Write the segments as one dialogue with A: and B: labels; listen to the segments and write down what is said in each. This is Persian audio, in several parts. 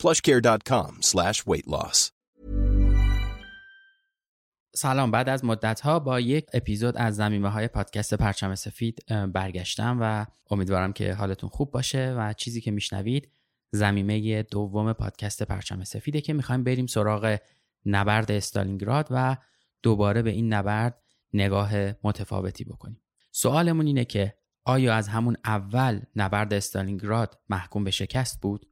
A: plushcare.com slash.
B: سلام بعد از مدت ها با یک اپیزود از زمینه های پادکست پرچم سفید برگشتم و امیدوارم که حالتون خوب باشه و چیزی که میشنوید زمینه دوم پادکست پرچم سفیده که می‌خوایم بریم سراغ نبرد استالینگراد و دوباره به این نبرد نگاه متفاوتی بکنیم سوالمون اینه که آیا از همون اول نبرد استالینگراد محکوم به شکست بود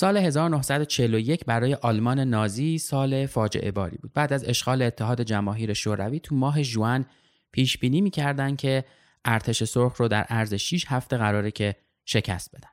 B: سال 1941 برای آلمان نازی سال فاجعه باری بود. بعد از اشغال اتحاد جماهیر شوروی تو ماه جوان پیش بینی می‌کردن که ارتش سرخ رو در عرض 6 هفته قراره که شکست بدن.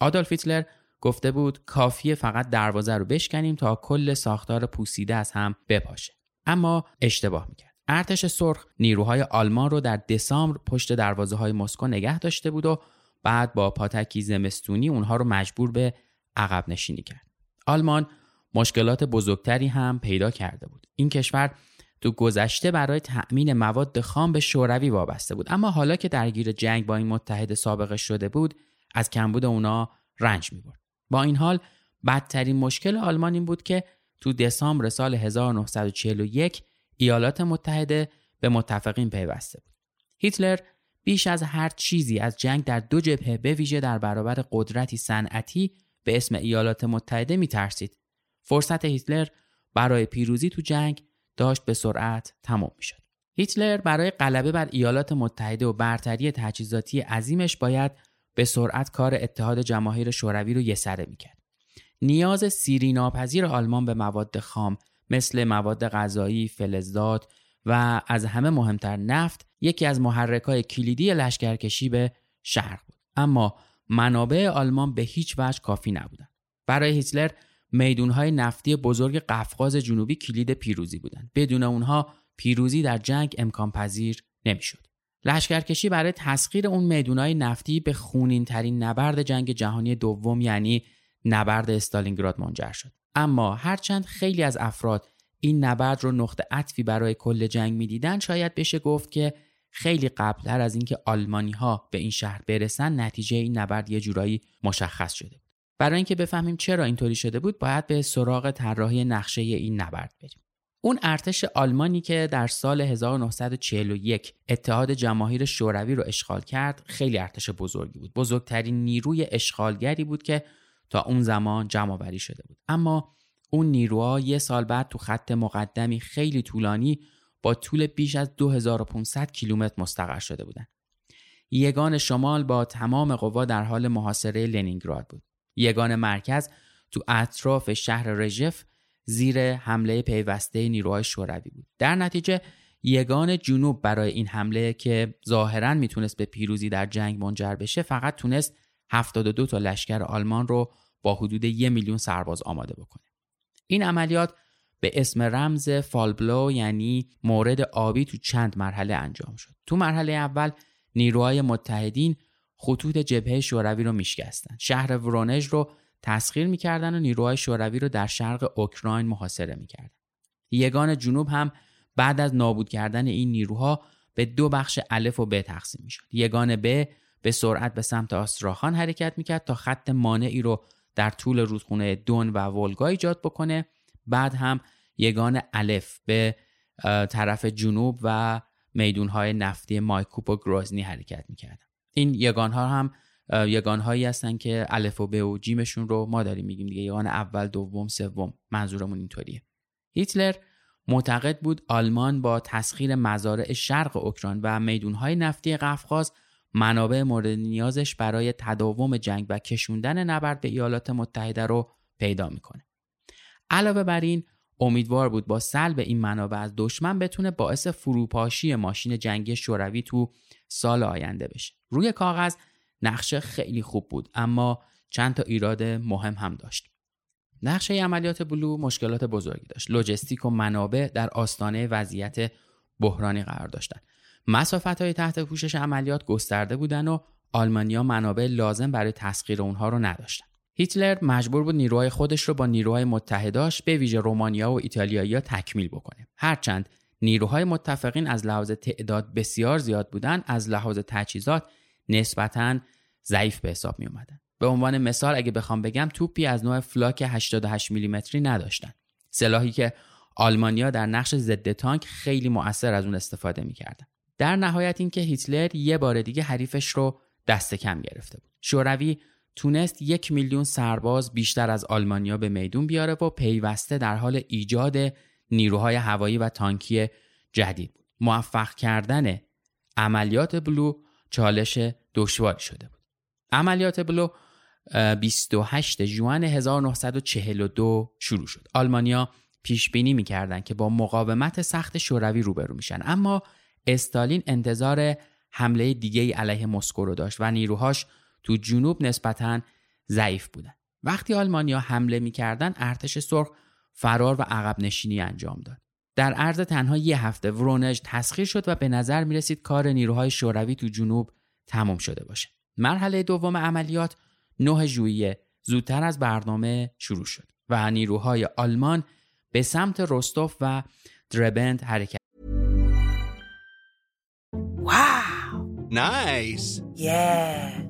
B: آدولف هیتلر گفته بود کافیه فقط دروازه رو بشکنیم تا کل ساختار پوسیده از هم بپاشه. اما اشتباه می‌کرد. ارتش سرخ نیروهای آلمان رو در دسامبر پشت دروازه های مسکو نگه داشته بود و بعد با پاتکی زمستونی اونها رو مجبور به عقب نشینی کرد. آلمان مشکلات بزرگتری هم پیدا کرده بود. این کشور تو گذشته برای تأمین مواد خام به شوروی وابسته بود اما حالا که درگیر جنگ با این متحد سابقه شده بود از کمبود اونا رنج می برد. با این حال بدترین مشکل آلمان این بود که تو دسامبر سال 1941 ایالات متحده به متفقین پیوسته بود. هیتلر بیش از هر چیزی از جنگ در دو جبهه به ویژه در برابر قدرتی صنعتی به اسم ایالات متحده می ترسید. فرصت هیتلر برای پیروزی تو جنگ داشت به سرعت تمام می شد. هیتلر برای غلبه بر ایالات متحده و برتری تجهیزاتی عظیمش باید به سرعت کار اتحاد جماهیر شوروی رو یسره کرد. نیاز سیری ناپذیر آلمان به مواد خام مثل مواد غذایی، فلزات و از همه مهمتر نفت یکی از محرکای کلیدی لشکرکشی به شرق بود. اما منابع آلمان به هیچ وجه کافی نبودند. برای هیتلر میدونهای نفتی بزرگ قفقاز جنوبی کلید پیروزی بودند. بدون اونها پیروزی در جنگ امکان پذیر نمی‌شد. لشکرکشی برای تسخیر اون میدونهای نفتی به خونین ترین نبرد جنگ جهانی دوم یعنی نبرد استالینگراد منجر شد. اما هرچند خیلی از افراد این نبرد رو نقطه عطفی برای کل جنگ می‌دیدن شاید بشه گفت که خیلی قبلتر از اینکه آلمانی ها به این شهر برسن نتیجه این نبرد یه جورایی مشخص شده بود. برای اینکه بفهمیم چرا اینطوری شده بود باید به سراغ طراحی نقشه این نبرد بریم. اون ارتش آلمانی که در سال 1941 اتحاد جماهیر شوروی رو اشغال کرد خیلی ارتش بزرگی بود. بزرگترین نیروی اشغالگری بود که تا اون زمان جمع شده بود. اما اون نیروها یه سال بعد تو خط مقدمی خیلی طولانی با طول بیش از 2500 کیلومتر مستقر شده بودند. یگان شمال با تمام قوا در حال محاصره لنینگراد بود. یگان مرکز تو اطراف شهر رژف زیر حمله پیوسته نیروهای شوروی بود. در نتیجه یگان جنوب برای این حمله که ظاهرا می‌تونست به پیروزی در جنگ منجر بشه فقط تونست 72 تا لشکر آلمان رو با حدود یک میلیون سرباز آماده بکنه. این عملیات به اسم رمز فالبلو یعنی مورد آبی تو چند مرحله انجام شد. تو مرحله اول نیروهای متحدین خطوط جبهه شوروی رو میشکستن. شهر ورونژ رو تسخیر می‌کردن و نیروهای شوروی رو در شرق اوکراین محاصره می‌کردن. یگان جنوب هم بعد از نابود کردن این نیروها به دو بخش الف و ب تقسیم می‌شد. یگان ب به سرعت به سمت آستراخان حرکت می‌کرد تا خط مانعی رو در طول رودخونه دون و ولگا ایجاد بکنه بعد هم یگان الف به طرف جنوب و میدونهای نفتی مایکوپ و گروزنی حرکت می‌کردن این یگان ها هم یگان هایی هستن که الف و ب و جیمشون رو ما داریم میگیم دیگه یگان اول دوم سوم منظورمون اینطوریه هیتلر معتقد بود آلمان با تسخیر مزارع شرق اوکراین و میدونهای نفتی قفقاز منابع مورد نیازش برای تداوم جنگ و کشوندن نبرد به ایالات متحده رو پیدا می‌کنه. علاوه بر این امیدوار بود با سلب این منابع از دشمن بتونه باعث فروپاشی ماشین جنگی شوروی تو سال آینده بشه. روی کاغذ نقشه خیلی خوب بود اما چند تا ایراد مهم هم داشت. نقشه عملیات بلو مشکلات بزرگی داشت. لوجستیک و منابع در آستانه وضعیت بحرانی قرار داشتند. مسافت های تحت پوشش عملیات گسترده بودن و آلمانیا منابع لازم برای تسخیر اونها رو نداشتن. هیتلر مجبور بود نیروهای خودش رو با نیروهای متحداش به ویژه رومانیا و ایتالیایی تکمیل بکنه. هرچند نیروهای متفقین از لحاظ تعداد بسیار زیاد بودن از لحاظ تجهیزات نسبتا ضعیف به حساب می اومدن. به عنوان مثال اگه بخوام بگم توپی از نوع فلاک 88 میلیمتری نداشتن. سلاحی که آلمانیا در نقش ضد تانک خیلی مؤثر از اون استفاده می‌کردن. در نهایت اینکه هیتلر یه بار دیگه حریفش رو دست کم گرفته بود. شوروی تونست یک میلیون سرباز بیشتر از آلمانیا به میدون بیاره و پیوسته در حال ایجاد نیروهای هوایی و تانکی جدید بود. موفق کردن عملیات بلو چالش دشواری شده بود. عملیات بلو 28 جوان 1942 شروع شد. آلمانیا پیش بینی می‌کردند که با مقاومت سخت شوروی روبرو میشن اما استالین انتظار حمله دیگه علیه مسکو رو داشت و نیروهاش تو جنوب نسبتا ضعیف بودن. وقتی آلمانیا حمله می‌کردن ارتش سرخ فرار و عقب نشینی انجام داد. در عرض تنها یه هفته ورونژ تسخیر شد و به نظر می رسید کار نیروهای شوروی تو جنوب تمام شده باشه. مرحله دوم عملیات 9 ژوئیه زودتر از برنامه شروع شد و نیروهای آلمان به سمت رستوف و دربند حرکت
C: Wow.
D: Nice.
C: Yeah.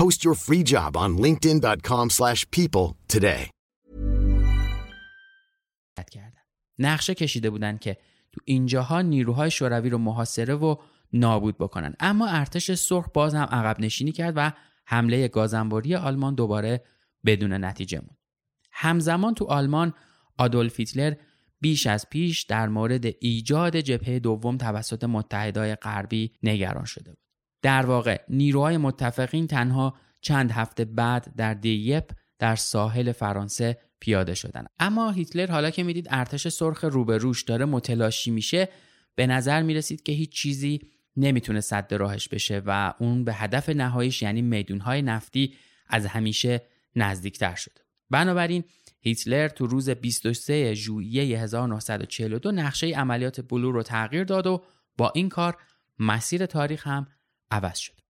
E: Post your free job on linkedin.com/people today.
B: کردن. نقشه کشیده بودند که تو اینجاها نیروهای شوروی رو محاصره و نابود بکنن اما ارتش سرخ باز هم عقب نشینی کرد و حمله گازنباری آلمان دوباره بدون نتیجه موند. همزمان تو آلمان آدولف هیتلر بیش از پیش در مورد ایجاد جبهه دوم توسط متحدای غربی نگران شده بود. در واقع نیروهای متفقین تنها چند هفته بعد در دیپ در ساحل فرانسه پیاده شدن. اما هیتلر حالا که می‌دید ارتش سرخ روبروش داره متلاشی میشه به نظر می‌رسید که هیچ چیزی نمی‌تونه صد راهش بشه و اون به هدف نهاییش یعنی میدونهای نفتی از همیشه نزدیکتر شده بنابراین هیتلر تو روز 23 ژوئیه 1942 نقشه عملیات بلو رو تغییر داد و با این کار مسیر تاریخ هم عوض شد.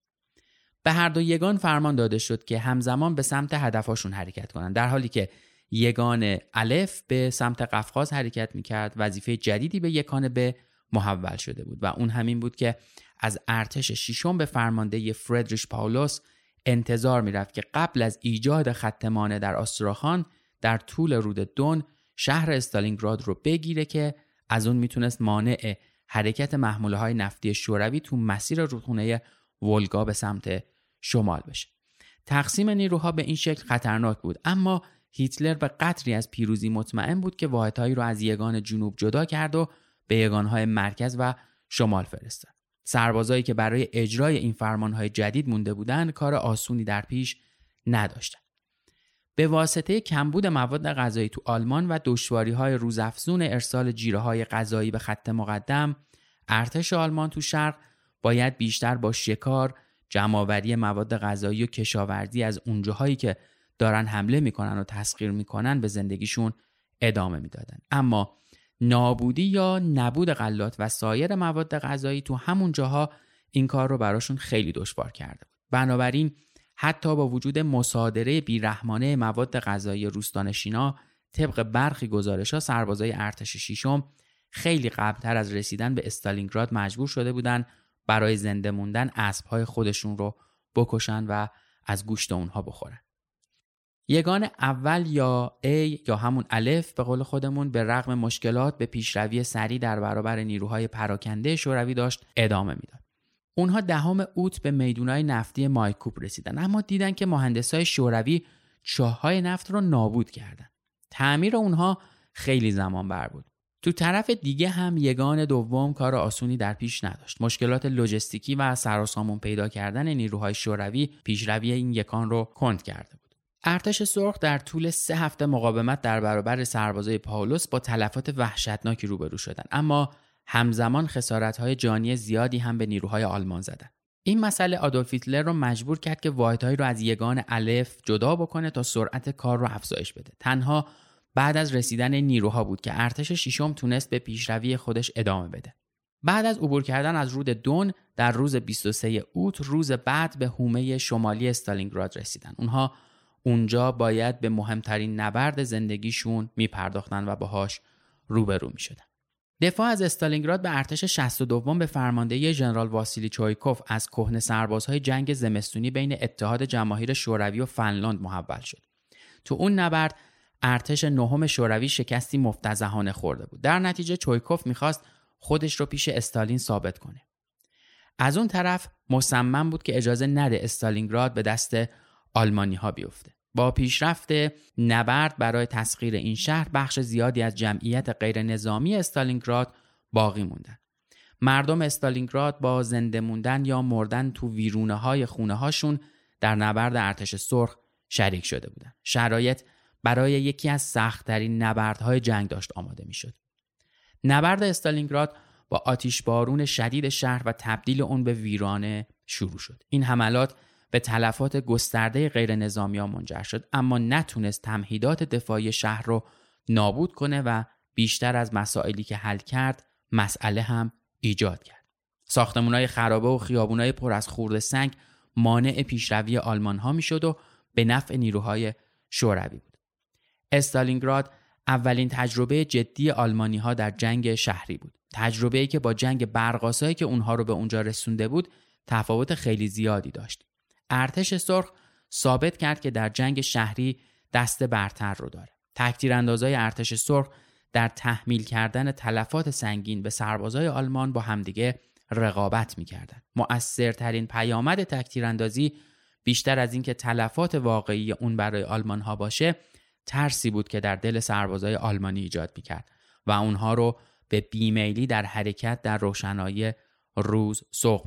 B: به هر دو یگان فرمان داده شد که همزمان به سمت هدفهاشون حرکت کنند در حالی که یگان الف به سمت قفقاز حرکت می‌کرد وظیفه جدیدی به یکان به محول شده بود و اون همین بود که از ارتش ششم به فرمانده فردریش پاولوس انتظار می‌رفت که قبل از ایجاد خط مانع در آستراخان در طول رود دون شهر استالینگراد رو بگیره که از اون می‌تونست مانع حرکت محموله های نفتی شوروی تو مسیر رودخونه ولگا به سمت شمال بشه. تقسیم نیروها به این شکل خطرناک بود اما هیتلر به قطری از پیروزی مطمئن بود که واحدهایی رو از یگان جنوب جدا کرد و به یگانهای مرکز و شمال فرستاد. سربازایی که برای اجرای این فرمانهای جدید مونده بودند کار آسونی در پیش نداشتند. به واسطه کمبود مواد غذایی تو آلمان و دشواری های روزافزون ارسال جیره های غذایی به خط مقدم ارتش آلمان تو شرق باید بیشتر با شکار، جمعآوری مواد غذایی و کشاورزی از اونجاهایی که دارن حمله می‌کنن و تسخیر می‌کنن به زندگیشون ادامه می‌دادن. اما نابودی یا نبود غلات و سایر مواد غذایی تو همون جاها این کار رو براشون خیلی دشوار کرده بود. بنابراین حتی با وجود مصادره بیرحمانه مواد غذایی روستانشینا طبق برخی گزارش ها سربازای ارتش شیشم خیلی قبلتر از رسیدن به استالینگراد مجبور شده بودن برای زنده موندن اسبهای خودشون رو بکشن و از گوشت اونها بخورن. یگان اول یا A یا همون الف به قول خودمون به رغم مشکلات به پیشروی سریع در برابر نیروهای پراکنده شوروی داشت ادامه می‌داد. اونها دهم اوت به میدونای نفتی مایکوب رسیدن اما دیدن که مهندسای شوروی چاهای نفت رو نابود کردن. تعمیر اونها خیلی زمان بر بود. تو طرف دیگه هم یگان دوم کار آسونی در پیش نداشت. مشکلات لوجستیکی و سراسامون پیدا کردن نیروهای شوروی پیشروی این یکان رو کند کرده بود. ارتش سرخ در طول سه هفته مقاومت در برابر سربازای پاولوس با تلفات وحشتناکی روبرو شدند اما همزمان خسارت‌های جانی زیادی هم به نیروهای آلمان زدند. این مسئله آدولف هیتلر رو مجبور کرد که واحدهایی رو از یگان الف جدا بکنه تا سرعت کار رو افزایش بده. تنها بعد از رسیدن نیروها بود که ارتش ششم تونست به پیشروی خودش ادامه بده. بعد از عبور کردن از رود دون در روز 23 اوت روز بعد به حومه شمالی استالینگراد رسیدن. اونها اونجا باید به مهمترین نبرد زندگیشون میپرداختن و باهاش روبرو می‌شدن. دفاع از استالینگراد به ارتش 62 به فرماندهی ژنرال واسیلی چویکوف از کهنه سربازهای جنگ زمستونی بین اتحاد جماهیر شوروی و فنلاند محول شد. تو اون نبرد ارتش نهم شوروی شکستی مفتزهانه خورده بود. در نتیجه چویکوف می‌خواست خودش رو پیش استالین ثابت کنه. از اون طرف مصمم بود که اجازه نده استالینگراد به دست آلمانی ها بیفته. با پیشرفت نبرد برای تسخیر این شهر بخش زیادی از جمعیت غیر نظامی استالینگراد باقی موندن مردم استالینگراد با زنده موندن یا مردن تو ویرونه های خونه هاشون در نبرد ارتش سرخ شریک شده بودند. شرایط برای یکی از سختترین نبردهای جنگ داشت آماده می‌شد. نبرد استالینگراد با آتیش بارون شدید شهر و تبدیل اون به ویرانه شروع شد. این حملات به تلفات گسترده غیر نظامی ها منجر شد اما نتونست تمهیدات دفاعی شهر رو نابود کنه و بیشتر از مسائلی که حل کرد مسئله هم ایجاد کرد. های خرابه و های پر از خورد سنگ مانع پیشروی آلمان ها می‌شد و به نفع نیروهای شوروی بود. استالینگراد اولین تجربه جدی آلمانی ها در جنگ شهری بود. تجربه ای که با جنگ برقاسایی که اونها رو به اونجا رسونده بود تفاوت خیلی زیادی داشت. ارتش سرخ ثابت کرد که در جنگ شهری دست برتر رو داره. تکتیر اندازای ارتش سرخ در تحمیل کردن تلفات سنگین به سربازای آلمان با همدیگه رقابت می‌کردند. مؤثرترین پیامد تکتیراندازی بیشتر از اینکه تلفات واقعی اون برای آلمان ها باشه ترسی بود که در دل سربازای آلمانی ایجاد می‌کرد و اونها رو به بیمیلی در حرکت در روشنایی روز سوق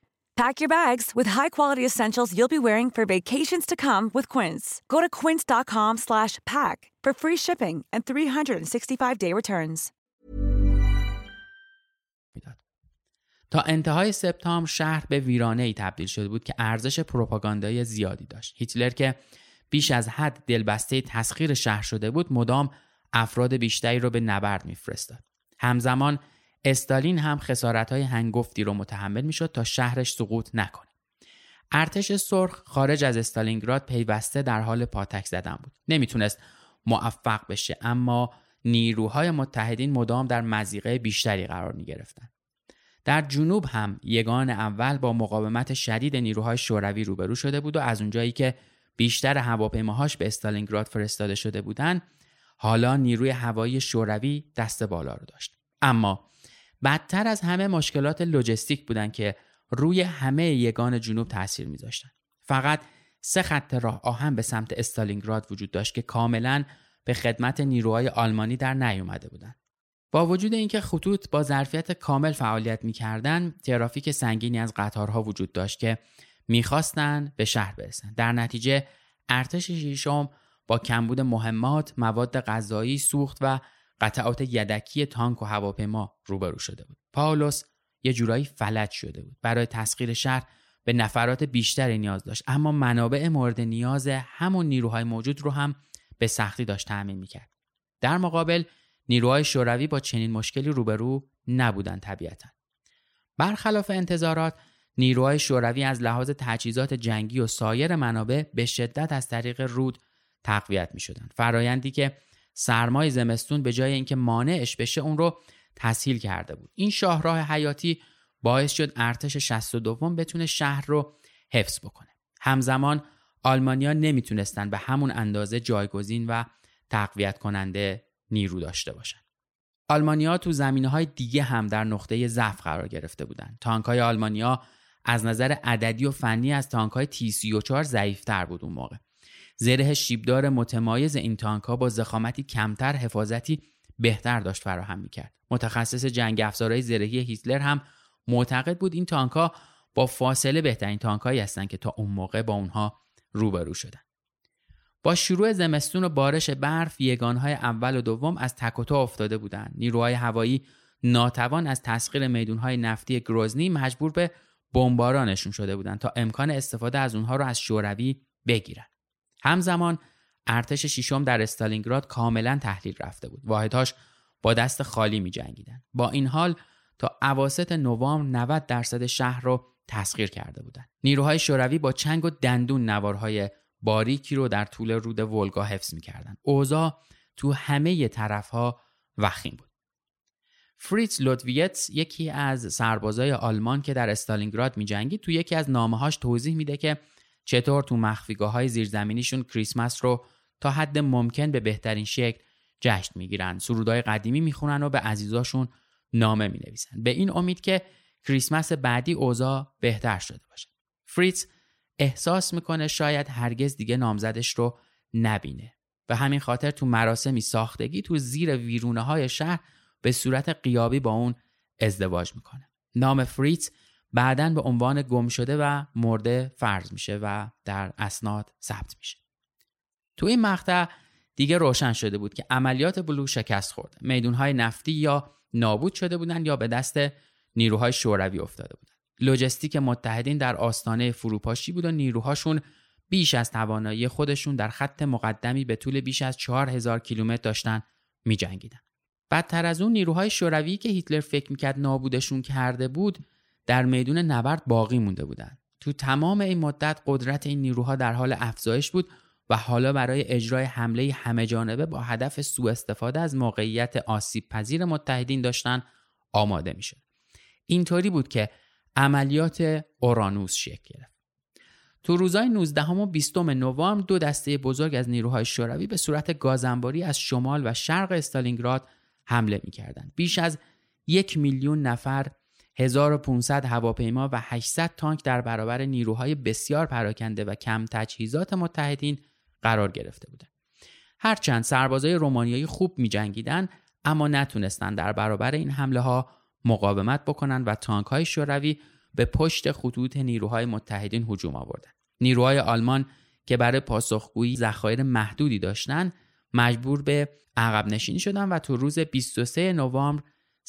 D: Pack your bags with high-quality essentials you'll be wearing for vacations to come with Quince. Go to quince.com/pack for free shipping and 365-day returns.
B: تا انتهای سپتامبر شهر به ویرانه ای تبدیل شده بود که ارزش پروپاگاندایی زیادی داشت. هیتلر که بیش از حد دلبسته تسخیر شهر شده بود مدام افراد بیشتری رو به نبرد میفرستاد. همزمان استالین هم های هنگفتی رو متحمل می‌شد تا شهرش سقوط نکنه. ارتش سرخ خارج از استالینگراد پیوسته در حال پاتک زدن بود. نمی‌تونست موفق بشه اما نیروهای متحدین مدام در مزیقه بیشتری قرار می گرفتن. در جنوب هم یگان اول با مقاومت شدید نیروهای شوروی روبرو شده بود و از اونجایی که بیشتر هواپیماهاش به استالینگراد فرستاده شده بودند حالا نیروی هوایی شوروی دست بالا رو داشت اما بدتر از همه مشکلات لوجستیک بودن که روی همه یگان جنوب تاثیر میذاشتن فقط سه خط راه آهن به سمت استالینگراد وجود داشت که کاملا به خدمت نیروهای آلمانی در نیومده بودند. با وجود اینکه خطوط با ظرفیت کامل فعالیت می‌کردند، ترافیک سنگینی از قطارها وجود داشت که می‌خواستند به شهر برسند. در نتیجه ارتش شیشم با کمبود مهمات، مواد غذایی، سوخت و قطعات یدکی تانک و هواپیما روبرو شده بود. پاولوس یه جورایی فلج شده بود. برای تسخیر شهر به نفرات بیشتری نیاز داشت اما منابع مورد نیاز همون نیروهای موجود رو هم به سختی داشت تأمین می‌کرد. در مقابل نیروهای شوروی با چنین مشکلی روبرو نبودند طبیعتا. برخلاف انتظارات نیروهای شوروی از لحاظ تجهیزات جنگی و سایر منابع به شدت از طریق رود تقویت می شدن. فرایندی که سرمای زمستون به جای اینکه مانعش بشه اون رو تسهیل کرده بود. این شاهراه حیاتی باعث شد ارتش 62 بتونه شهر رو حفظ بکنه. همزمان آلمانیا نمی‌تونستن به همون اندازه جایگزین و تقویت کننده نیرو داشته باشن. آلمانیا تو زمینه های دیگه هم در نقطه ضعف قرار گرفته بودند. تانک های آلمانیا از نظر عددی و فنی از تانک های تی 34 ضعیفتر بود اون موقع. زره شیبدار متمایز این تانک ها با زخامتی کمتر حفاظتی بهتر داشت فراهم می‌کرد. متخصص جنگ افزارهای زرهی هیتلر هم معتقد بود این تانک ها با فاصله بهترین تانک هایی هستند که تا اون موقع با اونها روبرو شدن. با شروع زمستون و بارش برف یگانهای اول و دوم از تک افتاده بودند. نیروهای هوایی ناتوان از تسخیر میدونهای نفتی گروزنی مجبور به بمبارانشون شده بودند تا امکان استفاده از اونها رو از شوروی بگیرن. همزمان ارتش ششم در استالینگراد کاملا تحلیل رفته بود. واحدهاش با دست خالی می جنگیدن. با این حال تا اواسط نوامبر 90 درصد شهر رو تسخیر کرده بودند. نیروهای شوروی با چنگ و دندون نوارهای باریکی رو در طول رود ولگا حفظ می‌کردند. اوضاع تو همه طرفها وخیم بود. فریتز لوتویتس یکی از سربازای آلمان که در استالینگراد میجنگید تو یکی از نامه‌هاش توضیح میده که چطور تو مخفیگاه های زیرزمینیشون کریسمس رو تا حد ممکن به بهترین شکل جشن می‌گیرن. سرودای قدیمی می‌خونن و به عزیزاشون نامه می‌نویسن. به این امید که کریسمس بعدی اوضاع بهتر شده باشه. فریتز احساس می‌کنه شاید هرگز دیگه نامزدش رو نبینه. و همین خاطر تو مراسمی ساختگی تو زیر ویرونه های شهر به صورت قیابی با اون ازدواج می‌کنه. نام فریتز بعدا به عنوان گم شده و مرده فرض میشه و در اسناد ثبت میشه. تو این مقطع دیگه روشن شده بود که عملیات بلو شکست خورده. میدونهای نفتی یا نابود شده بودن یا به دست نیروهای شوروی افتاده بودن لوجستیک متحدین در آستانه فروپاشی بود و نیروهاشون بیش از توانایی خودشون در خط مقدمی به طول بیش از 4000 کیلومتر داشتن میجنگیدن. بدتر از اون نیروهای شوروی که هیتلر فکر می‌کرد نابودشون کرده بود در میدون نبرد باقی مونده بودند. تو تمام این مدت قدرت این نیروها در حال افزایش بود و حالا برای اجرای حمله همه جانبه با هدف سوء استفاده از موقعیت آسیب پذیر متحدین داشتن آماده می‌شد. اینطوری بود که عملیات اورانوس شکل گرفت. تو روزهای 19 و 20 نوامبر دو دسته بزرگ از نیروهای شوروی به صورت گازنباری از شمال و شرق استالینگراد حمله می‌کردند. بیش از یک میلیون نفر 1500 هواپیما و 800 تانک در برابر نیروهای بسیار پراکنده و کم تجهیزات متحدین قرار گرفته بودند. هرچند سربازای رومانیایی خوب می جنگیدن اما نتونستند در برابر این حمله ها مقاومت بکنند و تانک های شوروی به پشت خطوط نیروهای متحدین هجوم آوردند. نیروهای آلمان که برای پاسخگویی ذخایر محدودی داشتند مجبور به عقب نشینی شدن و تو روز 23 نوامبر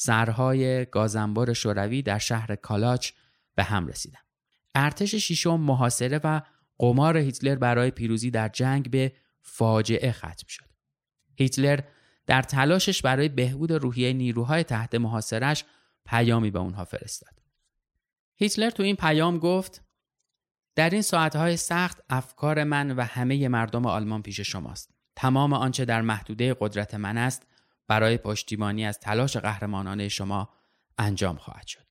B: سرهای گازنبار شوروی در شهر کالاچ به هم رسیدند. ارتش ششم محاصره و قمار هیتلر برای پیروزی در جنگ به فاجعه ختم شد. هیتلر در تلاشش برای بهبود روحیه نیروهای تحت محاصرش پیامی به اونها فرستاد. هیتلر تو این پیام گفت در این ساعتهای سخت افکار من و همه مردم آلمان پیش شماست. تمام آنچه در محدوده قدرت من است برای پشتیبانی از تلاش قهرمانانه شما انجام خواهد شد.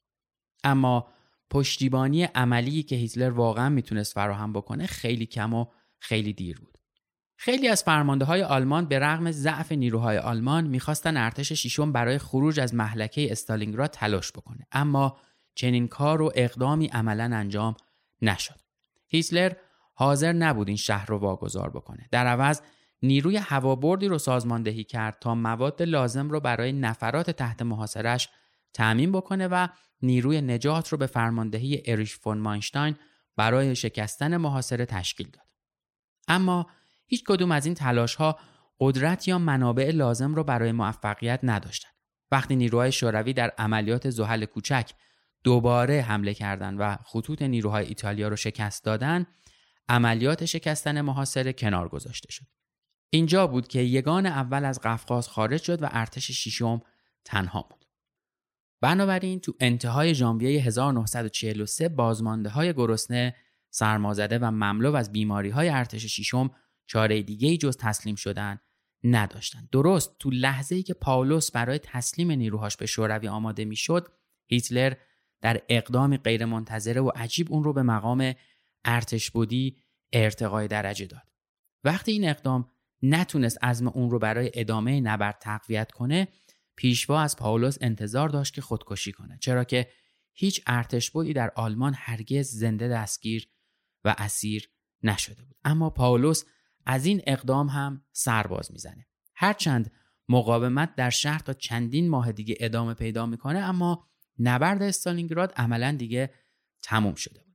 B: اما پشتیبانی عملی که هیتلر واقعا می‌تونست فراهم بکنه خیلی کم و خیلی دیر بود. خیلی از فرمانده های آلمان به رغم ضعف نیروهای آلمان می‌خواستن ارتش ششم برای خروج از محلکه استالینگراد تلاش بکنه اما چنین کار و اقدامی عملا انجام نشد. هیتلر حاضر نبود این شهر رو واگذار بکنه. در عوض نیروی هوابردی رو سازماندهی کرد تا مواد لازم رو برای نفرات تحت محاصرش تأمین بکنه و نیروی نجات رو به فرماندهی اریش فون ماینشتاین برای شکستن محاصره تشکیل داد. اما هیچ کدوم از این تلاش ها قدرت یا منابع لازم رو برای موفقیت نداشتند. وقتی نیروهای شوروی در عملیات زحل کوچک دوباره حمله کردند و خطوط نیروهای ایتالیا رو شکست دادن عملیات شکستن محاصره کنار گذاشته شد. اینجا بود که یگان اول از قفقاز خارج شد و ارتش ششم تنها بود. بنابراین تو انتهای ژانویه 1943 بازمانده های گرسنه سرمازده و مملو از بیماری های ارتش ششم چاره دیگه جز تسلیم شدن نداشتند. درست تو لحظه ای که پاولوس برای تسلیم نیروهاش به شوروی آماده می‌شد، هیتلر در اقدامی غیرمنتظره و عجیب اون رو به مقام ارتش بودی ارتقای درجه داد. وقتی این اقدام نتونست عزم اون رو برای ادامه نبرد تقویت کنه، پیشوا از پاولوس انتظار داشت که خودکشی کنه. چرا که هیچ ارتش بودی در آلمان هرگز زنده دستگیر و اسیر نشده بود. اما پاولوس از این اقدام هم سرباز می‌زنه. هرچند مقاومت در شهر تا چندین ماه دیگه ادامه پیدا می‌کنه اما نبرد استالینگراد عملا دیگه تموم شده بود.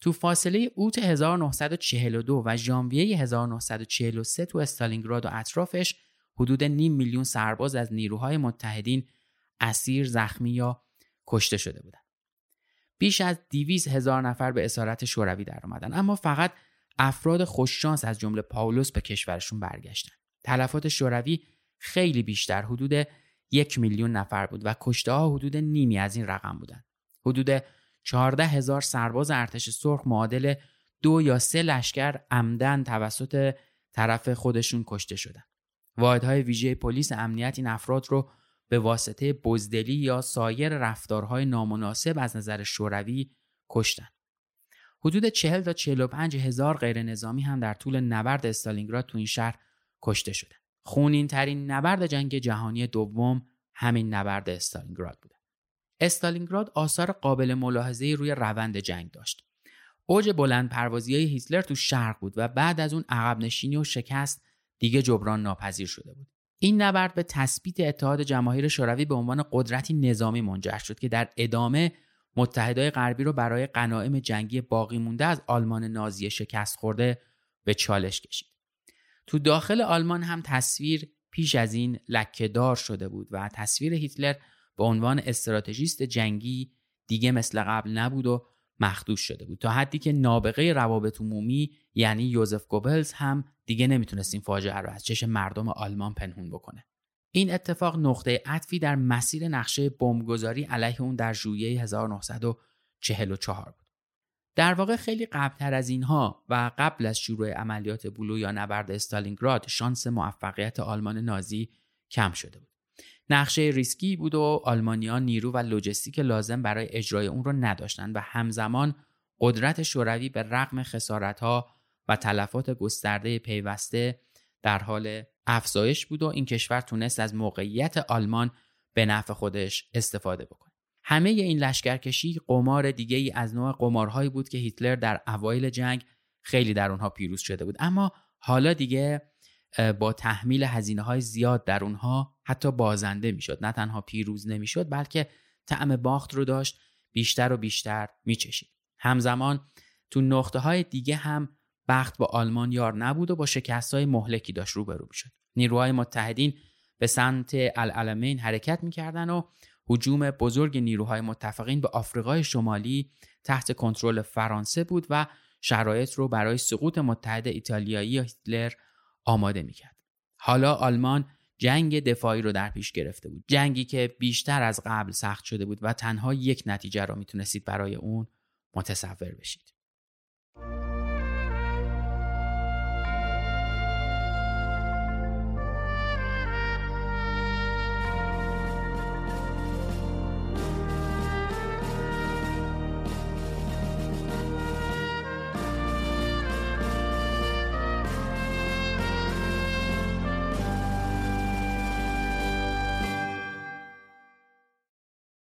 B: تو فاصله اوت 1942 و ژانویه 1943 تو استالینگراد و اطرافش حدود نیم میلیون سرباز از نیروهای متحدین اسیر زخمی یا کشته شده بودند. بیش از دیویز هزار نفر به اسارت شوروی در آمدن اما فقط افراد خوششانس از جمله پاولوس به کشورشون برگشتن. تلفات شوروی خیلی بیشتر حدود یک میلیون نفر بود و کشته ها حدود نیمی از این رقم بودند. حدود 14 هزار سرباز ارتش سرخ معادل دو یا سه لشکر عمدن توسط طرف خودشون کشته شدند. واحدهای ویژه پلیس امنیت این افراد رو به واسطه بزدلی یا سایر رفتارهای نامناسب از نظر شوروی کشتن. حدود 40 تا 45 هزار غیر نظامی هم در طول نبرد استالینگراد تو این شهر کشته شده. خونین ترین نبرد جنگ جهانی دوم همین نبرد استالینگراد بوده. استالینگراد آثار قابل ملاحظه روی روند جنگ داشت. اوج بلند پروازی های هیتلر تو شرق بود و بعد از اون عقب نشینی و شکست دیگه جبران ناپذیر شده بود. این نبرد به تثبیت اتحاد جماهیر شوروی به عنوان قدرتی نظامی منجر شد که در ادامه متحدای غربی رو برای غنایم جنگی باقی مونده از آلمان نازی شکست خورده به چالش کشید. تو داخل آلمان هم تصویر پیش از این لکهدار شده بود و تصویر هیتلر به عنوان استراتژیست جنگی دیگه مثل قبل نبود و مخدوش شده بود. تا حدی که نابغه روابط عمومی یعنی یوزف گوبلز هم دیگه نمی‌تونست این فاجعه رو از چشم مردم آلمان پنهون بکنه. این اتفاق نقطه عطفی در مسیر نقشه بمبگذاری علیه اون در ژوئیه 1944 بود. در واقع خیلی قبلتر از اینها و قبل از شروع عملیات بلو یا نبرد استالینگراد شانس موفقیت آلمان نازی کم شده بود. نقشه ریسکی بود و آلمانیا نیرو و لوجستیک لازم برای اجرای اون رو نداشتند و همزمان قدرت شوروی به رغم خسارتها و تلفات گسترده پیوسته در حال افزایش بود و این کشور تونست از موقعیت آلمان به نفع خودش استفاده بکنه. همه این لشکرکشی قمار دیگه ای از نوع قمارهایی بود که هیتلر در اوایل جنگ خیلی در اونها پیروز شده بود اما حالا دیگه با تحمیل هزینه های زیاد در اونها حتی بازنده می‌شد. نه تنها پیروز نمی‌شد بلکه طعم باخت رو داشت بیشتر و بیشتر میچشید. همزمان تو نقطه های دیگه هم بخت با آلمان یار نبود و با شکست های مهلکی داشت روبرو می‌شد. نیروهای متحدین به سمت العلمین حرکت می‌کردن و حجوم بزرگ نیروهای متفقین به آفریقای شمالی تحت کنترل فرانسه بود و شرایط رو برای سقوط متحد ایتالیایی هیتلر آماده می‌کرد. حالا آلمان جنگ دفاعی رو در پیش گرفته بود. جنگی که بیشتر از قبل سخت شده بود و تنها یک نتیجه رو می‌تونستید برای اون متصور بشید.